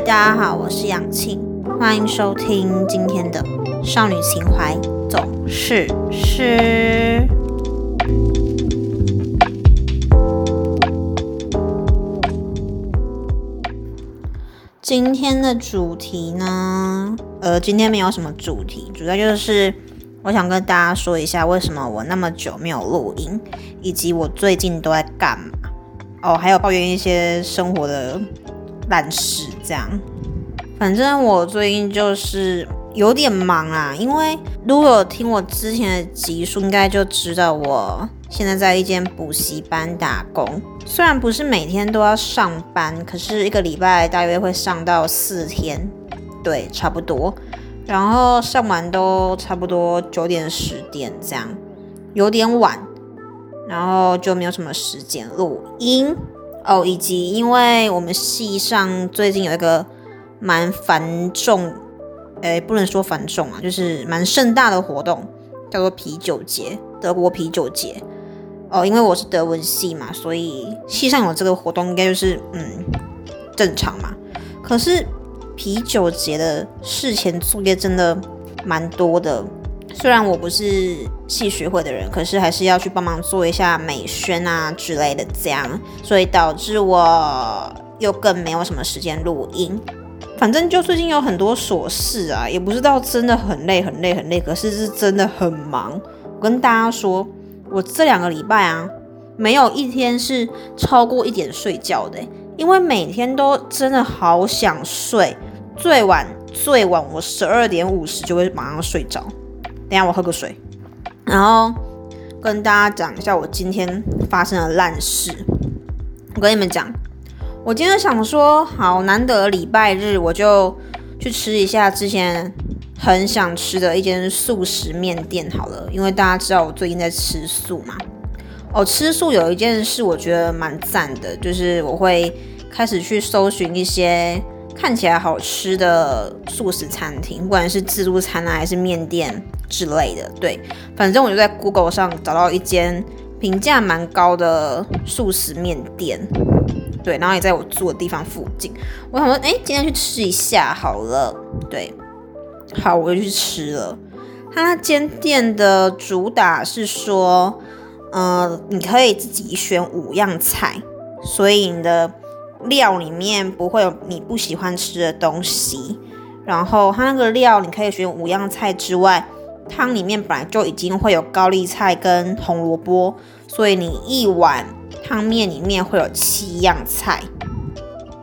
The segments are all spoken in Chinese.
大家好，我是杨庆，欢迎收听今天的少女情怀总是诗。今天的主题呢？呃，今天没有什么主题，主要就是我想跟大家说一下，为什么我那么久没有录音，以及我最近都在干嘛。哦，还有抱怨一些生活的烂事，这样。反正我最近就是有点忙啊，因为如果有听我之前的集数，应该就知道我现在在一间补习班打工。虽然不是每天都要上班，可是一个礼拜大约会上到四天，对，差不多。然后上完都差不多九点十点这样，有点晚。然后就没有什么时间录音哦，以及因为我们系上最近有一个蛮繁重，诶，不能说繁重啊，就是蛮盛大的活动，叫做啤酒节，德国啤酒节。哦，因为我是德文系嘛，所以系上有这个活动，应该就是嗯正常嘛。可是啤酒节的事前作业真的蛮多的。虽然我不是系学会的人，可是还是要去帮忙做一下美宣啊之类的，这样，所以导致我又更没有什么时间录音。反正就最近有很多琐事啊，也不知道真的很累很累很累，可是是真的很忙。我跟大家说，我这两个礼拜啊，没有一天是超过一点睡觉的，因为每天都真的好想睡，最晚最晚我十二点五十就会马上睡着。等下我喝个水，然后跟大家讲一下我今天发生的烂事。我跟你们讲，我今天想说，好难得礼拜日，我就去吃一下之前很想吃的一间素食面店好了。因为大家知道我最近在吃素嘛。哦，吃素有一件事我觉得蛮赞的，就是我会开始去搜寻一些看起来好吃的素食餐厅，不管是自助餐啊，还是面店。之类的，对，反正我就在 Google 上找到一间评价蛮高的素食面店，对，然后也在我住的地方附近。我想说，哎，今天去吃一下好了，对，好，我就去吃了。他那间店的主打是说，呃，你可以自己选五样菜，所以你的料里面不会有你不喜欢吃的东西。然后它那个料，你可以选五样菜之外。汤里面本来就已经会有高丽菜跟红萝卜，所以你一碗汤面里面会有七样菜，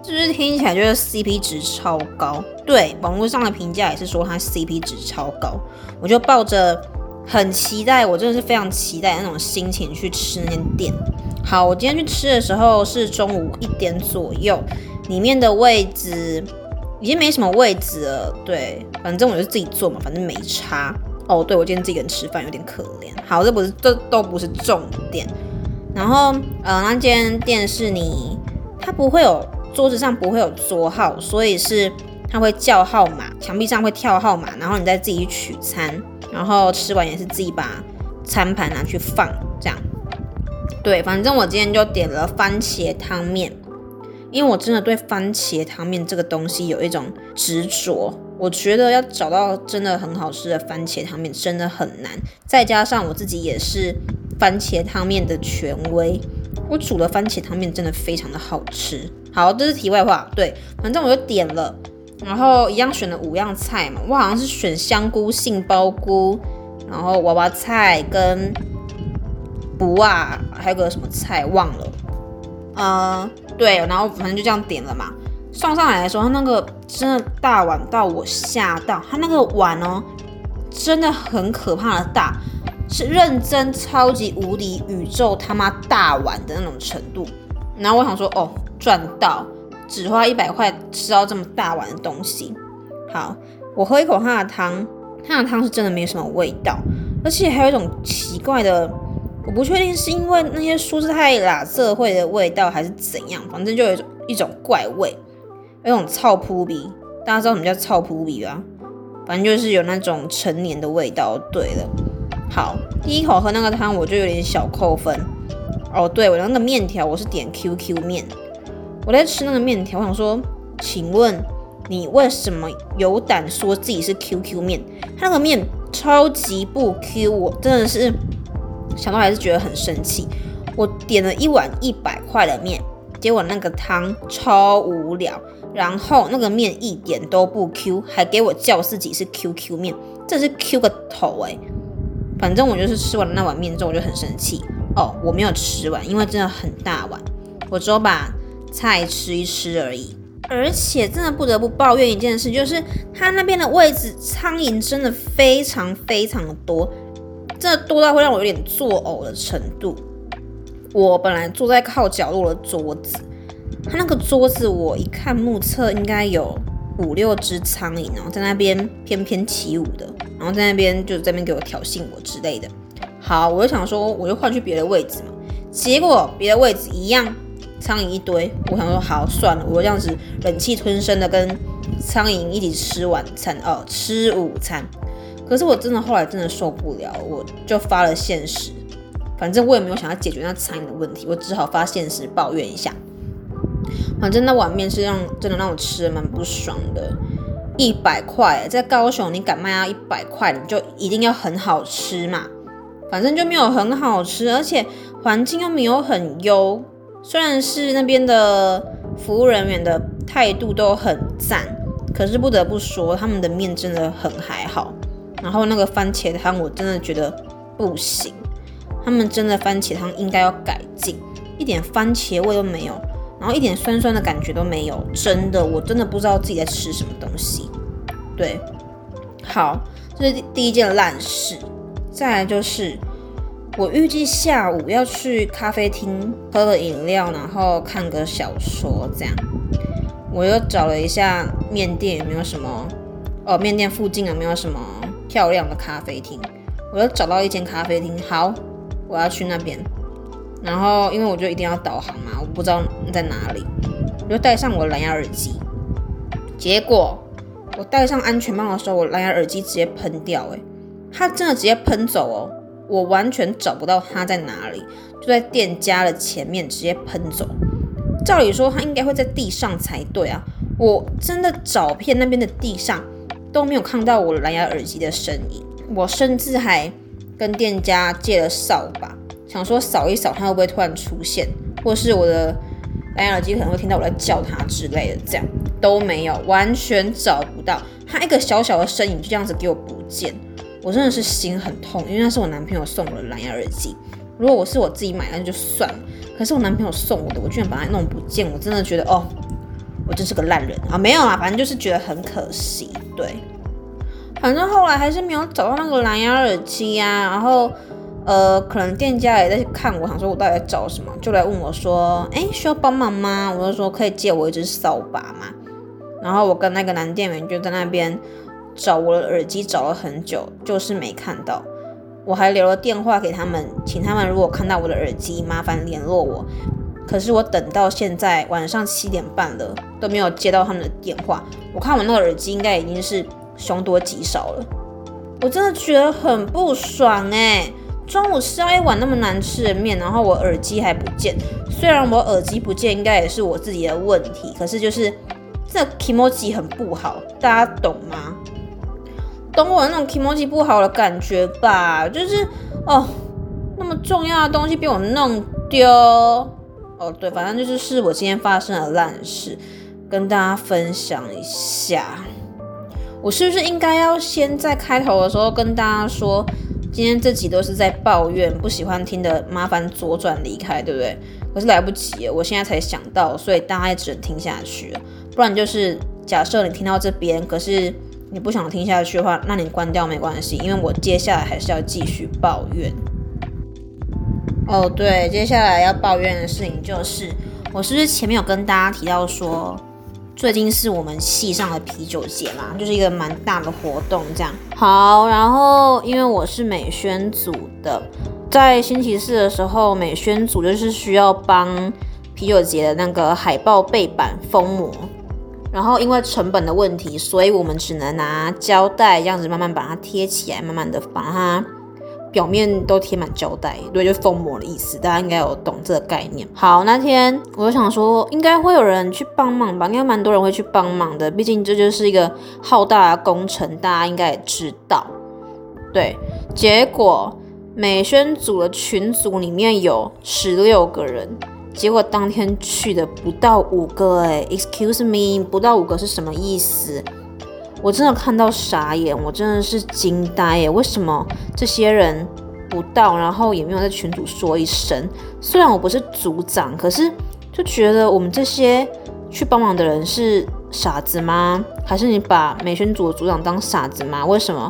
是不是听起来就是 CP 值超高？对，网络上的评价也是说它 CP 值超高，我就抱着很期待，我真的是非常期待那种心情去吃那间店。好，我今天去吃的时候是中午一点左右，里面的位置已经没什么位置了，对，反正我就自己做嘛，反正没差。哦，对，我今天自己人吃饭有点可怜。好，这不是，这都不是重点。然后，呃，那间店是你，它不会有桌子上不会有桌号，所以是它会叫号码，墙壁上会跳号码，然后你再自己取餐，然后吃完也是自己把餐盘拿去放，对，反正我今天就点了番茄汤面，因为我真的对番茄汤面这个东西有一种执着。我觉得要找到真的很好吃的番茄汤面真的很难，再加上我自己也是番茄汤面的权威，我煮的番茄汤面真的非常的好吃。好，这是题外话，对，反正我就点了，然后一样选了五样菜嘛，我好像是选香菇、杏鲍菇，然后娃娃菜跟不啊，还有个什么菜忘了，嗯，对，然后反正就这样点了嘛。送上来的时候，他那个真的大碗到我吓到，他那个碗哦，真的很可怕的大，是认真超级无敌宇宙他妈大碗的那种程度。然后我想说，哦，赚到，只花一百块吃到这么大碗的东西。好，我喝一口他的汤，他的汤是真的没什么味道，而且还有一种奇怪的，我不确定是因为那些蔬菜啦色会的味道，还是怎样，反正就有一种一种怪味。有种臭扑鼻，大家知道什么叫臭扑鼻吧？反正就是有那种陈年的味道。对了，好，第一口喝那个汤，我就有点小扣分。哦，对，我那个面条我是点 QQ 面，我在吃那个面条，我想说，请问你为什么有胆说自己是 QQ 面？它那个面超级不 Q，我真的是想到还是觉得很生气。我点了一碗一百块的面，结果那个汤超无聊，然后那个面一点都不 Q，还给我叫自己是 QQ 面，这是 Q 个头诶。反正我就是吃完那碗面之后，我就很生气哦。我没有吃完，因为真的很大碗，我只有把菜吃一吃而已。而且真的不得不抱怨一件事，就是他那边的位置苍蝇真的非常非常的多，真的多到会让我有点作呕的程度。我本来坐在靠角落的桌子，他那个桌子我一看目测应该有五六只苍蝇然后，在那边翩翩起舞的，然后在那边就在那边给我挑衅我之类的。好，我就想说我就换去别的位置嘛，结果别的位置一样。苍蝇一堆，我想说好算了，我就这样子忍气吞声的跟苍蝇一起吃晚餐哦，吃午餐。可是我真的后来真的受不了，我就发了现实。反正我也没有想要解决那餐饮的问题，我只好发现实抱怨一下。反正那碗面是让真的让我吃的蛮不爽的，一百块在高雄你敢卖到一百块，你就一定要很好吃嘛。反正就没有很好吃，而且环境又没有很优。虽然是那边的服务人员的态度都很赞，可是不得不说他们的面真的很还好。然后那个番茄汤我真的觉得不行，他们真的番茄汤应该要改进，一点番茄味都没有，然后一点酸酸的感觉都没有，真的我真的不知道自己在吃什么东西。对，好，这是第一件烂事，再来就是。我预计下午要去咖啡厅喝个饮料，然后看个小说，这样。我又找了一下面店有没有什么，哦，面店附近有没有什么漂亮的咖啡厅？我又找到一间咖啡厅，好，我要去那边。然后因为我就一定要导航嘛，我不知道在哪里，我就戴上我的蓝牙耳机。结果我戴上安全帽的时候，我蓝牙耳机直接喷掉，诶，它真的直接喷走哦。我完全找不到它在哪里，就在店家的前面直接喷走。照理说它应该会在地上才对啊，我真的找遍那边的地上都没有看到我蓝牙耳机的身影。我甚至还跟店家借了扫把，想说扫一扫它会不会突然出现，或是我的蓝牙耳机可能会听到我在叫它之类的，这样都没有，完全找不到它一个小小的身影，就这样子给我不见。我真的是心很痛，因为那是我男朋友送我的蓝牙耳机。如果我是我自己买，那就算了。可是我男朋友送我的，我居然把它弄不见，我真的觉得哦，我真是个烂人啊！没有啦，反正就是觉得很可惜。对，反正后来还是没有找到那个蓝牙耳机呀。然后呃，可能店家也在看我，想说我到底在找什么，就来问我说：“哎，需要帮忙吗？”我就说：“可以借我一支扫把嘛。”然后我跟那个男店员就在那边。找我的耳机找了很久，就是没看到。我还留了电话给他们，请他们如果看到我的耳机，麻烦联络我。可是我等到现在晚上七点半了，都没有接到他们的电话。我看我那个耳机应该已经是凶多吉少了。我真的觉得很不爽哎！中午吃到一碗那么难吃的面，然后我耳机还不见。虽然我耳机不见应该也是我自己的问题，可是就是这 emoji 很不好，大家懂吗？懂我那种 emoji 不好的感觉吧，就是哦，那么重要的东西被我弄丢，哦对，反正就是是我今天发生的烂事，跟大家分享一下。我是不是应该要先在开头的时候跟大家说，今天这集都是在抱怨，不喜欢听的麻烦左转离开，对不对？可是来不及，我现在才想到，所以大家也只能听下去。不然就是假设你听到这边，可是。你不想听下去的话，那你关掉没关系，因为我接下来还是要继续抱怨。哦，对，接下来要抱怨的事情就是，我是不是前面有跟大家提到说，最近是我们系上的啤酒节嘛，就是一个蛮大的活动这样。好，然后因为我是美宣组的，在星期四的时候，美宣组就是需要帮啤酒节的那个海报背板封膜。然后因为成本的问题，所以我们只能拿胶带这样子慢慢把它贴起来，慢慢的把它表面都贴满胶带，对，就封膜的意思，大家应该有懂这个概念。好，那天我就想说，应该会有人去帮忙吧，应该蛮多人会去帮忙的，毕竟这就是一个浩大的工程，大家应该也知道。对，结果美宣组的群组里面有十六个人，结果当天去的不到五个，哎，Excuse me，不到五个是什么意思？我真的看到傻眼，我真的是惊呆耶！为什么这些人不到，然后也没有在群组说一声？虽然我不是组长，可是就觉得我们这些去帮忙的人是傻子吗？还是你把美宣组的组长当傻子吗？为什么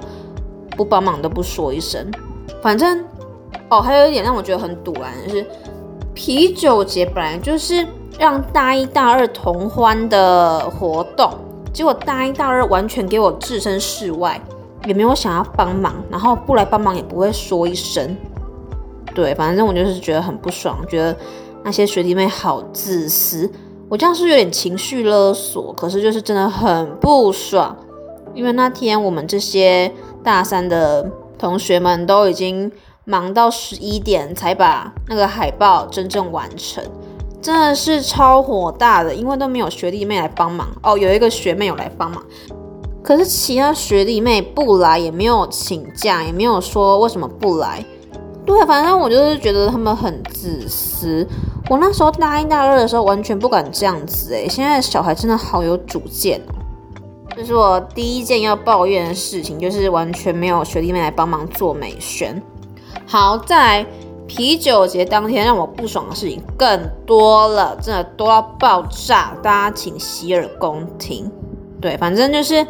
不帮忙都不说一声？反正哦，还有一点让我觉得很堵然的是，啤酒节本来就是让大一、大二同欢的活动。结果大一、大二完全给我置身事外，也没有想要帮忙，然后不来帮忙也不会说一声。对，反正我就是觉得很不爽，觉得那些学弟妹好自私。我这样是有点情绪勒索，可是就是真的很不爽，因为那天我们这些大三的同学们都已经忙到十一点才把那个海报真正完成。真的是超火大的，因为都没有学弟妹来帮忙哦。有一个学妹有来帮忙，可是其他学弟妹不来，也没有请假，也没有说为什么不来。对，反正我就是觉得他们很自私。我那时候大一、大二的时候完全不敢这样子诶，现在小孩真的好有主见哦。这是我第一件要抱怨的事情，就是完全没有学弟妹来帮忙做美宣。好，再来。啤酒节当天让我不爽的事情更多了，真的多到爆炸，大家请洗耳恭听。对，反正就是，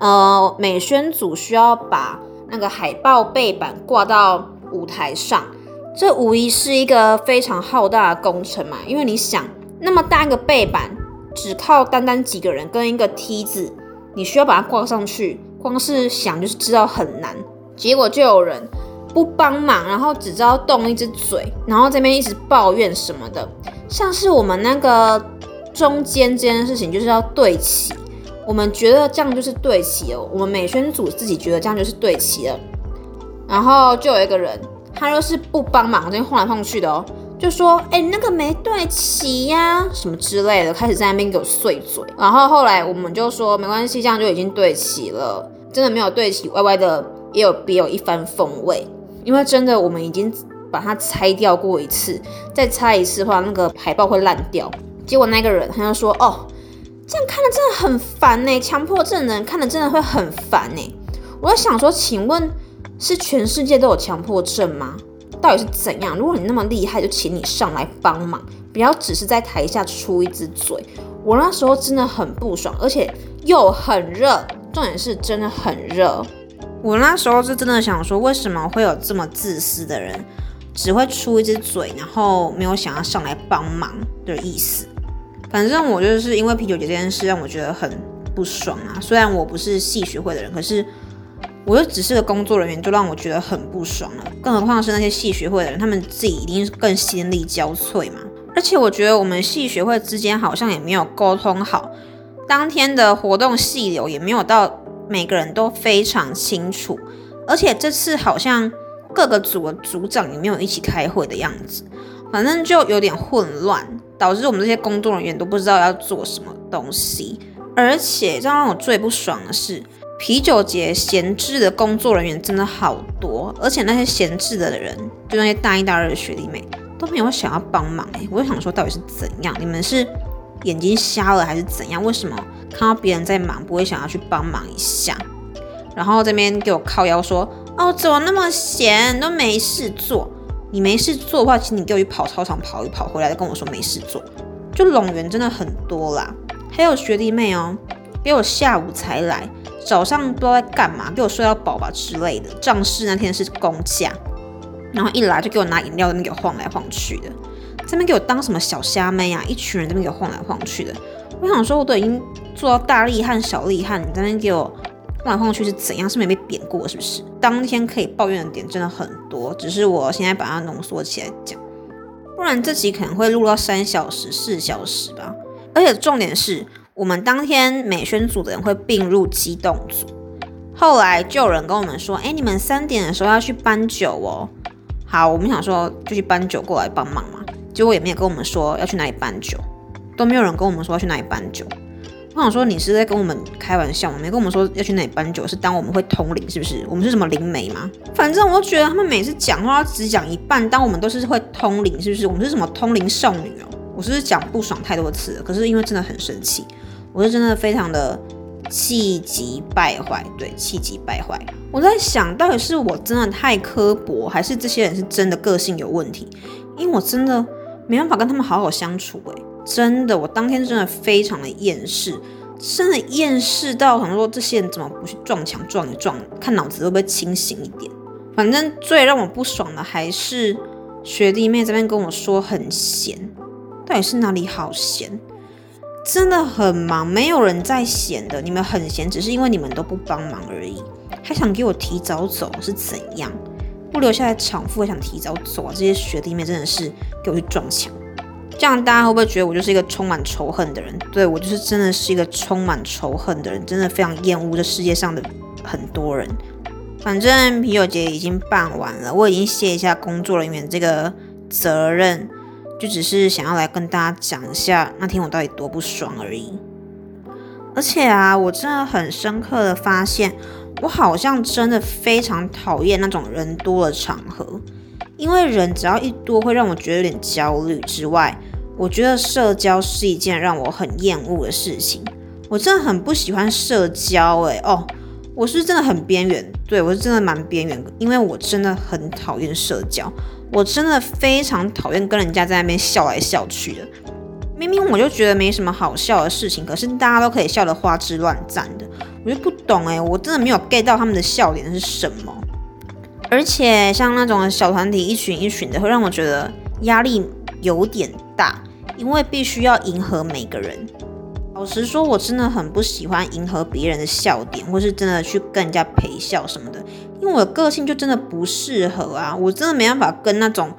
呃，美宣组需要把那个海报背板挂到舞台上，这无疑是一个非常浩大的工程嘛。因为你想，那么大一个背板，只靠单单几个人跟一个梯子，你需要把它挂上去，光是想就是知道很难。结果就有人。不帮忙，然后只知道动一只嘴，然后这边一直抱怨什么的，像是我们那个中间这件事情就是要对齐，我们觉得这样就是对齐哦，我们美宣组自己觉得这样就是对齐了，然后就有一个人，他又是不帮忙，这边晃来晃去的哦，就说哎那个没对齐呀，什么之类的，开始在那边给我碎嘴，然后后来我们就说没关系，这样就已经对齐了，真的没有对齐，歪歪的也有别有一番风味。因为真的，我们已经把它拆掉过一次，再拆一次的话，那个海报会烂掉。结果那个人他就说：“哦，这样看的真的很烦呢，强迫症的人看的真的会很烦呢。”我在想说，请问是全世界都有强迫症吗？到底是怎样？如果你那么厉害，就请你上来帮忙，不要只是在台下出一只嘴。我那时候真的很不爽，而且又很热，重点是真的很热。我那时候是真的想说，为什么会有这么自私的人，只会出一只嘴，然后没有想要上来帮忙的意思。反正我就是因为啤酒节这件事让我觉得很不爽啊。虽然我不是系学会的人，可是我又只是个工作人员，就让我觉得很不爽了。更何况是那些系学会的人，他们自己一定是更心力交瘁嘛。而且我觉得我们系学会之间好像也没有沟通好，当天的活动细流也没有到。每个人都非常清楚，而且这次好像各个组的组长也没有一起开会的样子，反正就有点混乱，导致我们这些工作人员都不知道要做什么东西。而且，这让我最不爽的是，啤酒节闲置的工作人员真的好多，而且那些闲置的人，就那些大一、大二的学弟妹都没有想要帮忙。哎，我就想说，到底是怎样？你们是眼睛瞎了还是怎样？为什么？看到别人在忙，不会想要去帮忙一下，然后这边给我靠腰说：“哦，怎么那么闲，都没事做？你没事做的话，请你给我去跑操场跑一跑，回来跟我说没事做。”就拢员真的很多啦，还有学弟妹哦，给我下午才来，早上不知道在干嘛，给我睡到饱吧之类的。仗势那天是公假，然后一来就给我拿饮料在，那边给我晃来晃去的，这边给我当什么小虾妹啊？一群人这边给我晃来晃去的。我想说，我都已经做到大厉害、小厉害，你在那边给我晃来晃去是怎样？是没被贬过是不是？当天可以抱怨的点真的很多，只是我现在把它浓缩起来讲，不然这集可能会录到三小时、四小时吧。而且重点是我们当天美宣组的人会并入机动组，后来就有人跟我们说，哎，你们三点的时候要去搬酒哦。好，我们想说就去搬酒过来帮忙嘛，结果也没有跟我们说要去哪里搬酒，都没有人跟我们说要去哪里搬酒。我想说你是在跟我们开玩笑吗？没跟我们说要去哪里搬酒，是当我们会通灵是不是？我们是什么灵媒吗？反正我都觉得他们每次讲话只讲一半，当我们都是会通灵是不是？我们是什么通灵少女哦？我是讲不爽太多次，可是因为真的很生气，我是真的非常的气急败坏，对，气急败坏。我在想到底是我真的太刻薄，还是这些人是真的个性有问题？因为我真的没办法跟他们好好相处，诶，真的，我当天真的非常的厌世，真的厌世到想说这些人怎么不去撞墙撞一撞，看脑子会不会清醒一点？反正最让我不爽的还是学弟妹这边跟我说很闲。到底是哪里好闲？真的很忙，没有人在闲的。你们很闲，只是因为你们都不帮忙而已。还想给我提早走是怎样？不留下来场副，还想提早走啊？这些学弟妹真的是给我去撞墙。这样大家会不会觉得我就是一个充满仇恨的人？对我就是真的是一个充满仇恨的人，真的非常厌恶这世界上的很多人。反正啤酒节已经办完了，我已经卸一下工作人员这个责任。就只是想要来跟大家讲一下那天我到底多不爽而已。而且啊，我真的很深刻的发现，我好像真的非常讨厌那种人多的场合，因为人只要一多，会让我觉得有点焦虑。之外，我觉得社交是一件让我很厌恶的事情。我真的很不喜欢社交，诶，哦，我是真的很边缘，对我是真的蛮边缘，因为我真的很讨厌社交。我真的非常讨厌跟人家在那边笑来笑去的，明明我就觉得没什么好笑的事情，可是大家都可以笑得花枝乱颤的，我就不懂哎，我真的没有 get 到他们的笑点是什么。而且像那种小团体一群一群的，会让我觉得压力有点大，因为必须要迎合每个人。老实说，我真的很不喜欢迎合别人的笑点，或是真的去跟人家陪笑什么的。因为我的个性就真的不适合啊，我真的没办法跟那种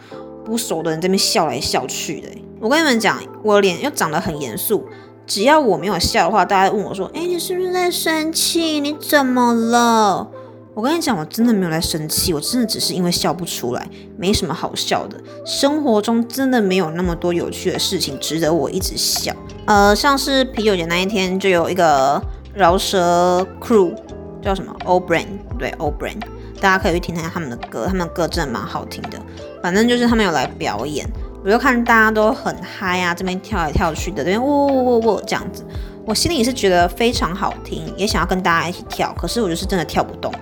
不熟的人这边笑来笑去的。我跟你们讲，我脸又长得很严肃，只要我没有笑的话，大家问我说：“哎，你是不是在生气？你怎么了？”我跟你讲，我真的没有在生气，我真的只是因为笑不出来，没什么好笑的。生活中真的没有那么多有趣的事情值得我一直笑。呃，像是啤酒节那一天，就有一个饶舌 crew。叫什么 O Brain，对 O Brain，大家可以去听听他们的歌，他们的歌真的蛮好听的。反正就是他们有来表演，我就看大家都很嗨啊，这边跳来跳去的，这边喔喔喔喔这样子，我心里是觉得非常好听，也想要跟大家一起跳，可是我就是真的跳不动，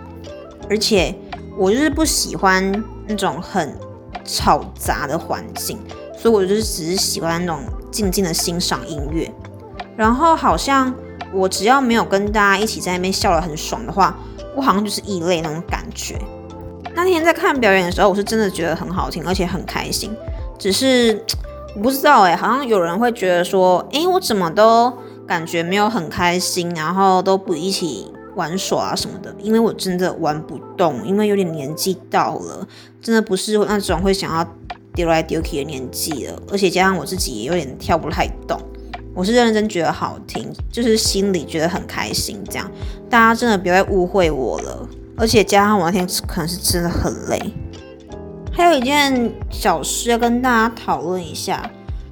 而且我就是不喜欢那种很吵杂的环境，所以我就是只是喜欢那种静静的欣赏音乐，然后好像。我只要没有跟大家一起在那边笑得很爽的话，我好像就是异类那种感觉。那天在看表演的时候，我是真的觉得很好听，而且很开心。只是我不知道哎，好像有人会觉得说，哎，我怎么都感觉没有很开心，然后都不一起玩耍啊什么的。因为我真的玩不动，因为有点年纪到了，真的不是那种会想要丢来丢去的年纪了，而且加上我自己也有点跳不太动。我是认真觉得好听，就是心里觉得很开心，这样大家真的不要再误会我了。而且加上我那天可能是真的很累。还有一件小事要跟大家讨论一下，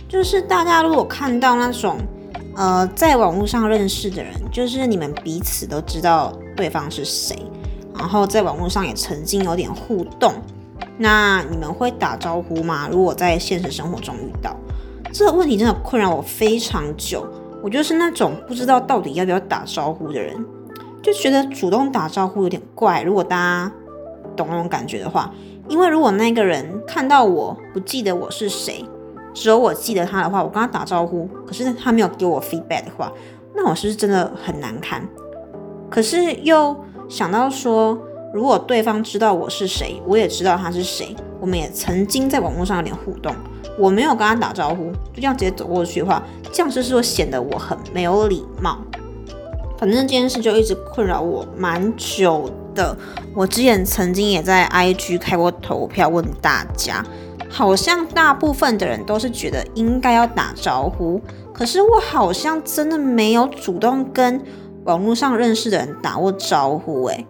就是大家如果看到那种呃在网络上认识的人，就是你们彼此都知道对方是谁，然后在网络上也曾经有点互动，那你们会打招呼吗？如果在现实生活中遇到？这个问题真的困扰我非常久。我就是那种不知道到底要不要打招呼的人，就觉得主动打招呼有点怪。如果大家懂那种感觉的话，因为如果那个人看到我不记得我是谁，只有我记得他的话，我跟他打招呼，可是他没有给我 feedback 的话，那我是不是真的很难堪？可是又想到说，如果对方知道我是谁，我也知道他是谁，我们也曾经在网络上有点互动。我没有跟他打招呼，就这样直接走过去的话，这样是说显得我很没有礼貌。反正这件事就一直困扰我蛮久的。我之前曾经也在 IG 开过投票，问大家，好像大部分的人都是觉得应该要打招呼，可是我好像真的没有主动跟网络上认识的人打过招呼。诶，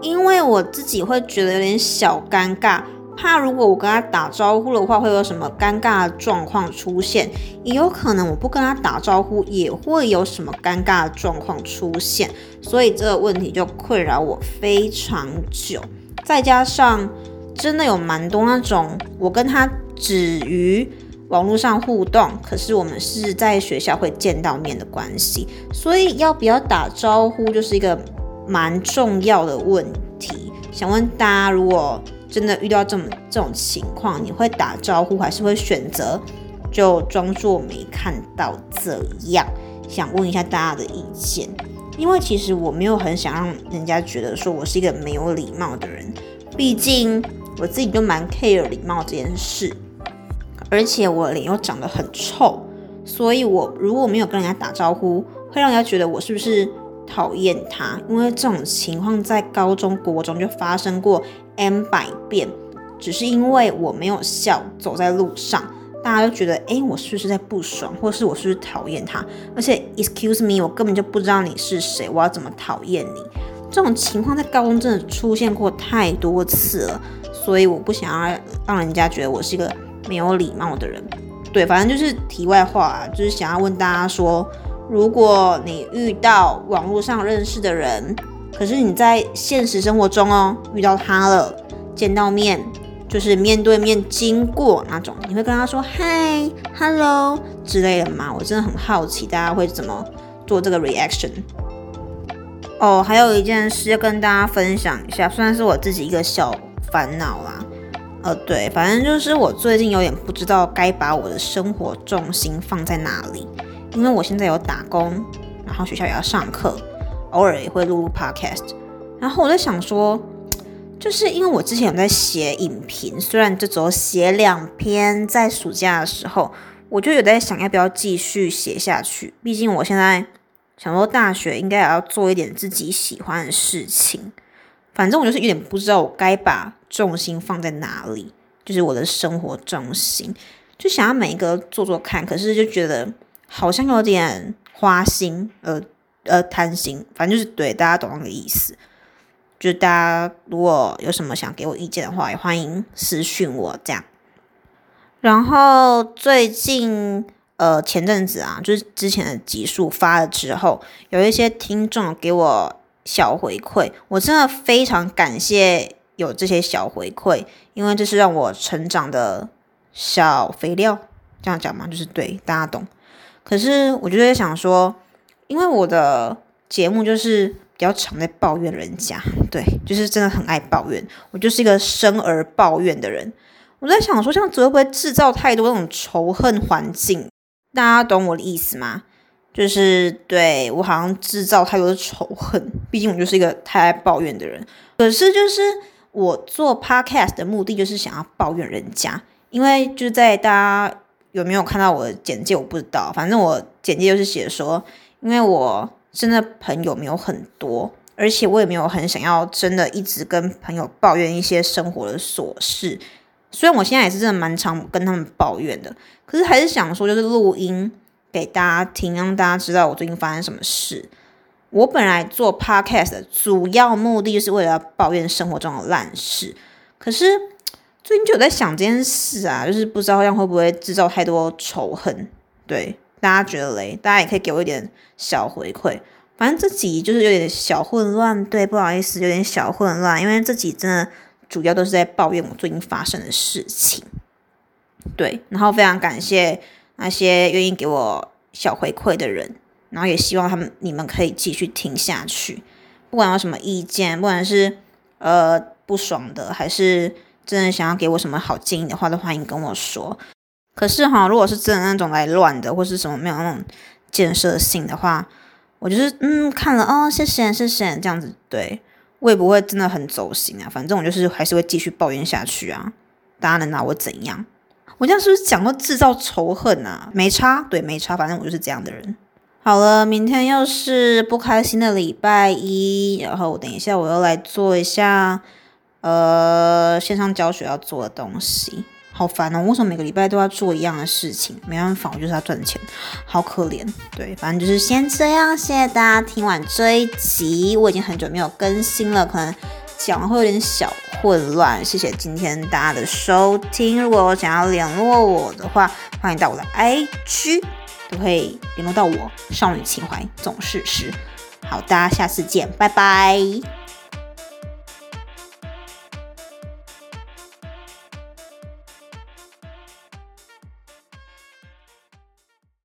因为我自己会觉得有点小尴尬，怕如果我跟他打招呼的话，会有什么尴尬的状况出现，也有可能我不跟他打招呼，也会有什么尴尬的状况出现，所以这个问题就困扰我非常久。再加上真的有蛮多那种我跟他止于网络上互动，可是我们是在学校会见到面的关系，所以要不要打招呼就是一个蛮重要的问题。想问大家，如果真的遇到这么这种情况，你会打招呼还是会选择就装作没看到这样？想问一下大家的意见。因为其实我没有很想让人家觉得说我是一个没有礼貌的人，毕竟我自己就蛮 care 礼貌这件事，而且我脸又长得很臭，所以我如果没有跟人家打招呼，会让人家觉得我是不是讨厌他？因为这种情况在高中国中就发生过 n 百遍，只是因为我没有笑，走在路上。大家都觉得，哎，我是不是在不爽，或是我是不是讨厌他？而且，excuse me，我根本就不知道你是谁，我要怎么讨厌你？这种情况在高中真的出现过太多次了，所以我不想要让人家觉得我是一个没有礼貌的人。对，反正就是题外话，就是想要问大家说，如果你遇到网络上认识的人，可是你在现实生活中哦遇到他了，见到面。就是面对面经过那种，你会跟他说嗨，hello 之类的吗？我真的很好奇大家会怎么做这个 reaction。哦，还有一件事要跟大家分享一下，算是我自己一个小烦恼啦。呃，对，反正就是我最近有点不知道该把我的生活重心放在哪里，因为我现在有打工，然后学校也要上课，偶尔也会录录 podcast，然后我在想说。就是因为我之前有在写影评，虽然这周写两篇，在暑假的时候，我就有在想要不要继续写下去。毕竟我现在想说大学应该也要做一点自己喜欢的事情。反正我就是有点不知道我该把重心放在哪里，就是我的生活重心，就想要每一个做做看，可是就觉得好像有点花心，呃呃贪心，反正就是对大家懂那个意思。就大家如果有什么想给我意见的话，也欢迎私讯我这样。然后最近呃前阵子啊，就是之前的集数发了之后，有一些听众给我小回馈，我真的非常感谢有这些小回馈，因为这是让我成长的小肥料。这样讲嘛，就是对大家懂。可是我就在想说，因为我的节目就是。比较常在抱怨人家，对，就是真的很爱抱怨。我就是一个生而抱怨的人。我在想说，这样子会不会制造太多那种仇恨环境？大家懂我的意思吗？就是对我好像制造太多的仇恨。毕竟我就是一个太爱抱怨的人。可是就是我做 podcast 的目的就是想要抱怨人家，因为就是在大家有没有看到我的简介，我不知道。反正我简介就是写说，因为我。真的朋友没有很多，而且我也没有很想要真的一直跟朋友抱怨一些生活的琐事。虽然我现在也是真的蛮常跟他们抱怨的，可是还是想说，就是录音给大家听，让大家知道我最近发生什么事。我本来做 podcast 的主要目的就是为了抱怨生活中的烂事，可是最近就有在想这件事啊，就是不知道这样会不会制造太多仇恨，对。大家觉得嘞？大家也可以给我一点小回馈。反正这集就是有点小混乱，对，不好意思，有点小混乱，因为这集真的主要都是在抱怨我最近发生的事情。对，然后非常感谢那些愿意给我小回馈的人，然后也希望他们你们可以继续听下去。不管有什么意见，不管是呃不爽的，还是真的想要给我什么好建议的话，都欢迎跟我说。可是哈，如果是真的那种来乱的，或是什么没有那种建设性的话，我就是嗯看了哦，谢谢谢谢这样子，对我也不会真的很走心啊。反正我就是还是会继续抱怨下去啊。大家能拿我怎样？我这样是不是讲到制造仇恨啊？没差，对没差，反正我就是这样的人。好了，明天又是不开心的礼拜一，然后等一下我又来做一下呃线上教学要做的东西。好烦哦！为什么每个礼拜都要做一样的事情？没办法，我就是要赚钱，好可怜。对，反正就是先这样。谢谢大家听完这一集，我已经很久没有更新了，可能讲会有点小混乱。谢谢今天大家的收听。如果想要联络我的话，欢迎到我的 IG，都可以联络到我。少女情怀总是诗。好，大家下次见，拜拜。